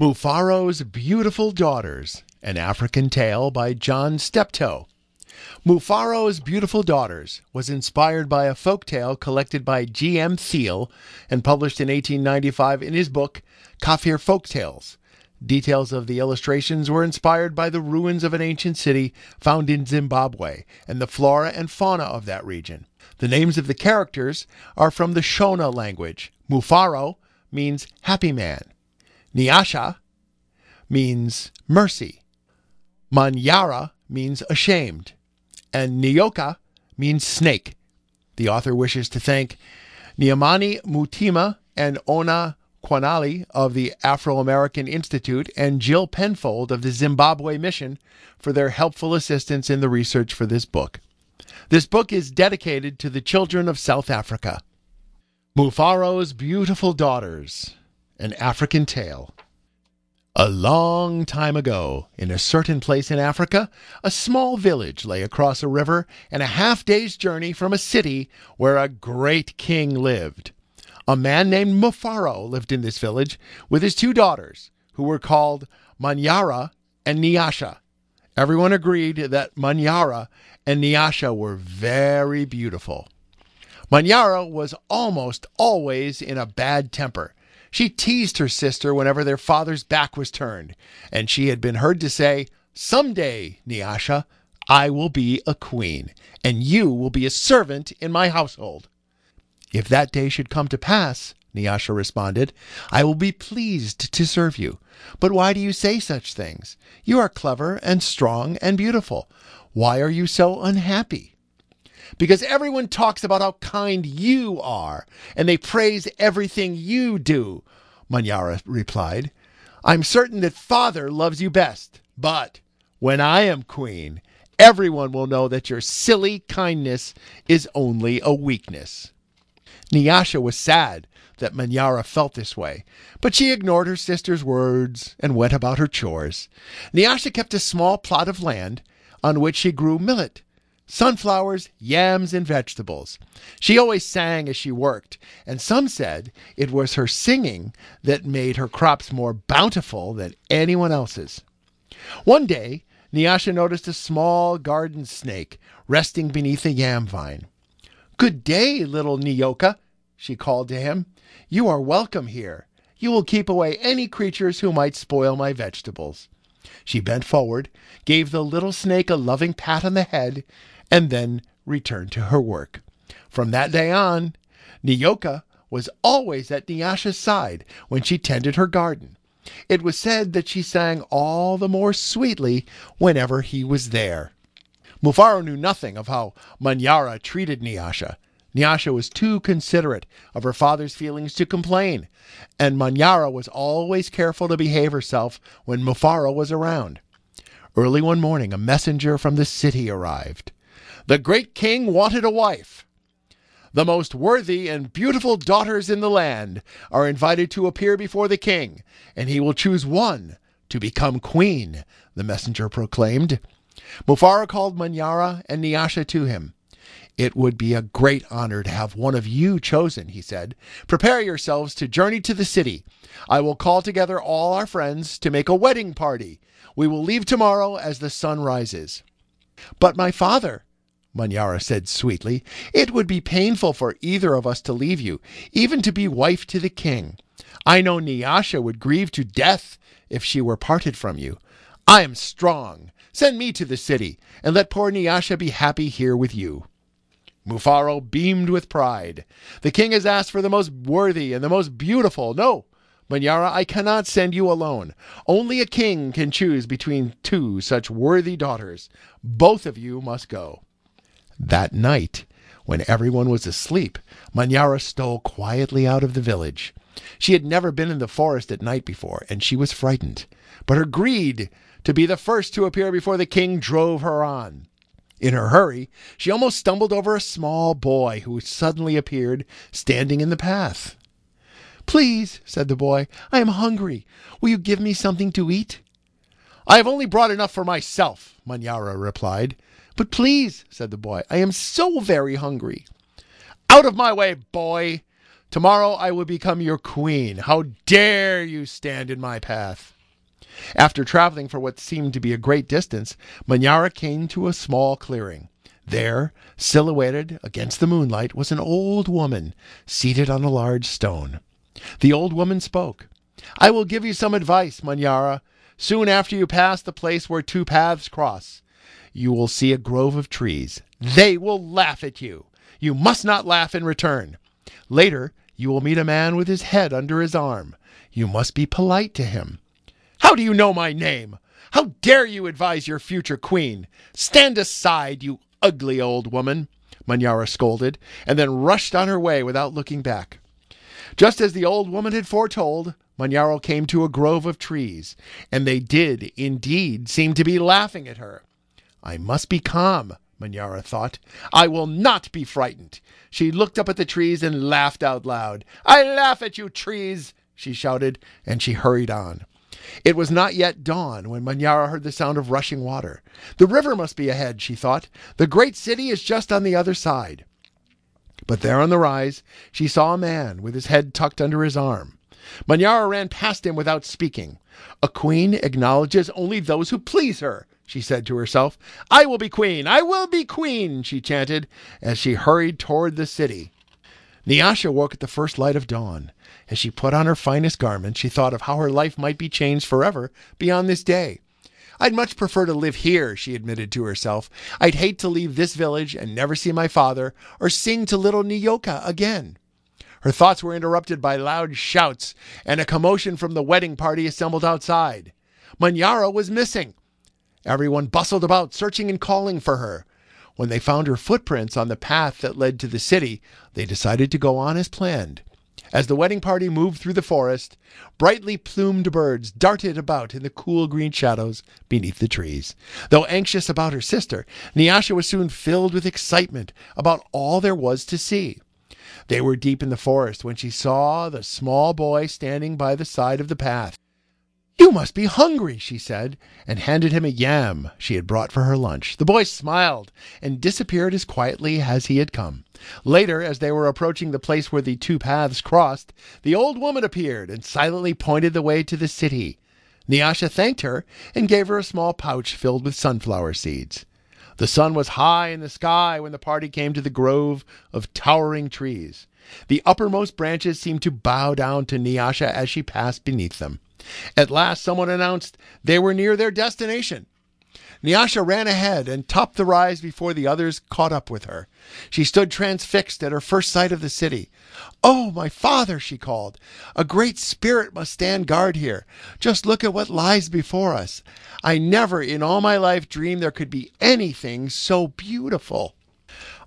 Mufaro's Beautiful Daughters, an African Tale by John Steptoe. Mufaro's Beautiful Daughters was inspired by a folk tale collected by G.M. Theal and published in 1895 in his book Kafir Folk Tales. Details of the illustrations were inspired by the ruins of an ancient city found in Zimbabwe and the flora and fauna of that region. The names of the characters are from the Shona language. Mufaro means happy man. Nyasha means mercy. Manyara means ashamed. And Nyoka means snake. The author wishes to thank Niamani Mutima and Ona Quanali of the Afro American Institute and Jill Penfold of the Zimbabwe Mission for their helpful assistance in the research for this book. This book is dedicated to the children of South Africa. Mufaro's Beautiful Daughters, an African Tale. A long time ago, in a certain place in Africa, a small village lay across a river and a half day's journey from a city where a great king lived. A man named Mufaro lived in this village with his two daughters, who were called Manyara and Nyasha. Everyone agreed that Manyara and Nyasha were very beautiful. Manyara was almost always in a bad temper. She teased her sister whenever their father's back was turned, and she had been heard to say, Some day, Nyasha, I will be a queen, and you will be a servant in my household. If that day should come to pass, Nyasha responded, I will be pleased to serve you. But why do you say such things? You are clever and strong and beautiful. Why are you so unhappy? Because everyone talks about how kind you are, and they praise everything you do, Manyara replied. I'm certain that father loves you best, but when I am queen, everyone will know that your silly kindness is only a weakness. Nyasha was sad that Manyara felt this way, but she ignored her sister's words and went about her chores. Nyasha kept a small plot of land on which she grew millet, sunflowers, yams, and vegetables. She always sang as she worked, and some said it was her singing that made her crops more bountiful than anyone else's. One day, Nyasha noticed a small garden snake resting beneath a yam vine. Good day, little Nyoka, she called to him. You are welcome here. You will keep away any creatures who might spoil my vegetables. She bent forward, gave the little snake a loving pat on the head, and then returned to her work. From that day on, Nyoka was always at Nyasha's side when she tended her garden. It was said that she sang all the more sweetly whenever he was there. Mufaro knew nothing of how Manyara treated Nyasha. Nyasha was too considerate of her father's feelings to complain, and Manyara was always careful to behave herself when Mufaro was around. Early one morning, a messenger from the city arrived. The great king wanted a wife. The most worthy and beautiful daughters in the land are invited to appear before the king, and he will choose one to become queen, the messenger proclaimed. Mufaro called Manyara and Nyasha to him. It would be a great honor to have one of you chosen, he said. Prepare yourselves to journey to the city. I will call together all our friends to make a wedding party. We will leave tomorrow as the sun rises. But my father, Manyara said sweetly, it would be painful for either of us to leave you, even to be wife to the king. I know Nyasha would grieve to death if she were parted from you. I am strong. Send me to the city, and let poor Nyasha be happy here with you. Mufaro beamed with pride. The king has asked for the most worthy and the most beautiful. No, Manyara, I cannot send you alone. Only a king can choose between two such worthy daughters. Both of you must go. That night, when everyone was asleep, Manyara stole quietly out of the village. She had never been in the forest at night before, and she was frightened. But her greed to be the first to appear before the king drove her on. In her hurry, she almost stumbled over a small boy who suddenly appeared standing in the path. Please, said the boy, I am hungry. Will you give me something to eat? I have only brought enough for myself, Manyara replied. But please, said the boy, I am so very hungry. Out of my way, boy! Tomorrow I will become your queen. How dare you stand in my path? After traveling for what seemed to be a great distance, Manyara came to a small clearing. There, silhouetted against the moonlight, was an old woman seated on a large stone. The old woman spoke. I will give you some advice, Manyara. Soon after you pass the place where two paths cross, you will see a grove of trees. They will laugh at you. You must not laugh in return. Later, you will meet a man with his head under his arm. You must be polite to him. How do you know my name? How dare you advise your future queen? Stand aside, you ugly old woman, Manyara scolded, and then rushed on her way without looking back. Just as the old woman had foretold, Manyara came to a grove of trees, and they did indeed seem to be laughing at her. I must be calm, Manyara thought. I will not be frightened. She looked up at the trees and laughed out loud. I laugh at you, trees, she shouted, and she hurried on. It was not yet dawn when Manyara heard the sound of rushing water. The river must be ahead, she thought. The great city is just on the other side. But there on the rise, she saw a man with his head tucked under his arm. Manyara ran past him without speaking. A queen acknowledges only those who please her, she said to herself. I will be queen! I will be queen! she chanted as she hurried toward the city. Nyasha woke at the first light of dawn. As she put on her finest garments, she thought of how her life might be changed forever beyond this day. I'd much prefer to live here, she admitted to herself. I'd hate to leave this village and never see my father or sing to little Nyoka again. Her thoughts were interrupted by loud shouts and a commotion from the wedding party assembled outside. Manyara was missing. Everyone bustled about, searching and calling for her. When they found her footprints on the path that led to the city, they decided to go on as planned. As the wedding party moved through the forest, brightly plumed birds darted about in the cool green shadows beneath the trees. Though anxious about her sister, Nyasha was soon filled with excitement about all there was to see. They were deep in the forest when she saw the small boy standing by the side of the path. You must be hungry, she said, and handed him a yam she had brought for her lunch. The boy smiled and disappeared as quietly as he had come. Later, as they were approaching the place where the two paths crossed, the old woman appeared and silently pointed the way to the city. Nyasha thanked her and gave her a small pouch filled with sunflower seeds. The sun was high in the sky when the party came to the grove of towering trees. The uppermost branches seemed to bow down to Nyasha as she passed beneath them. At last, someone announced they were near their destination. Nyasha ran ahead and topped the rise before the others caught up with her. She stood transfixed at her first sight of the city. Oh, my father, she called. A great spirit must stand guard here. Just look at what lies before us. I never in all my life dreamed there could be anything so beautiful.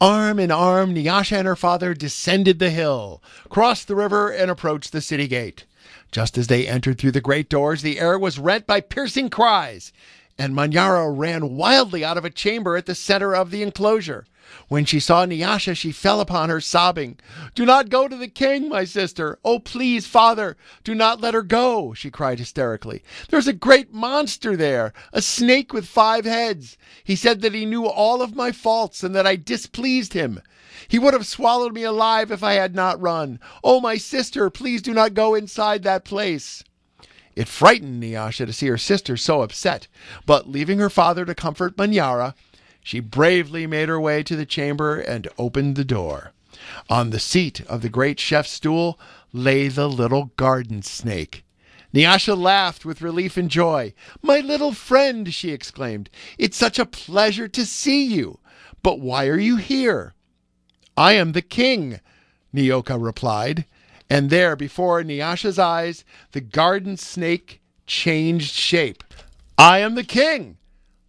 Arm in arm, Nyasha and her father descended the hill, crossed the river, and approached the city gate. Just as they entered through the great doors, the air was rent by piercing cries, and Manyara ran wildly out of a chamber at the center of the enclosure. When she saw Nyasha, she fell upon her, sobbing. Do not go to the king, my sister. Oh, please, father, do not let her go, she cried hysterically. There's a great monster there, a snake with five heads. He said that he knew all of my faults and that I displeased him. He would have swallowed me alive if I had not run. Oh, my sister, please do not go inside that place. It frightened Nyasha to see her sister so upset, but leaving her father to comfort Manyara, she bravely made her way to the chamber and opened the door. On the seat of the great chef's stool lay the little garden snake. Nyasha laughed with relief and joy. My little friend, she exclaimed, it's such a pleasure to see you. But why are you here? I am the king, Nyoka replied. And there, before Nyasha's eyes, the garden snake changed shape. I am the king.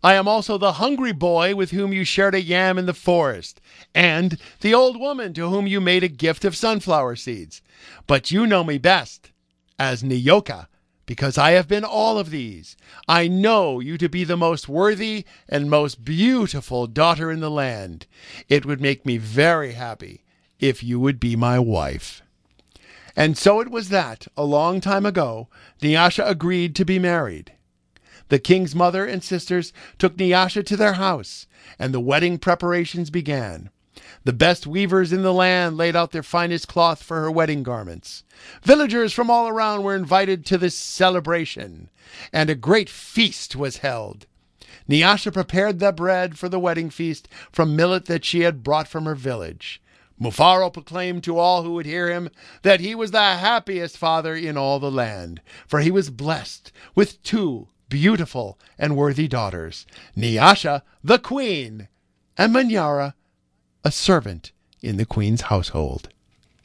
I am also the hungry boy with whom you shared a yam in the forest, and the old woman to whom you made a gift of sunflower seeds. But you know me best as Nyoka, because I have been all of these. I know you to be the most worthy and most beautiful daughter in the land. It would make me very happy if you would be my wife. And so it was that, a long time ago, Nyasha agreed to be married. The king's mother and sisters took Nyasha to their house, and the wedding preparations began. The best weavers in the land laid out their finest cloth for her wedding garments. Villagers from all around were invited to this celebration, and a great feast was held. Nyasha prepared the bread for the wedding feast from millet that she had brought from her village. Mufaro proclaimed to all who would hear him that he was the happiest father in all the land, for he was blessed with two beautiful and worthy daughters, Nyasha the queen, and Manyara a servant in the queen's household.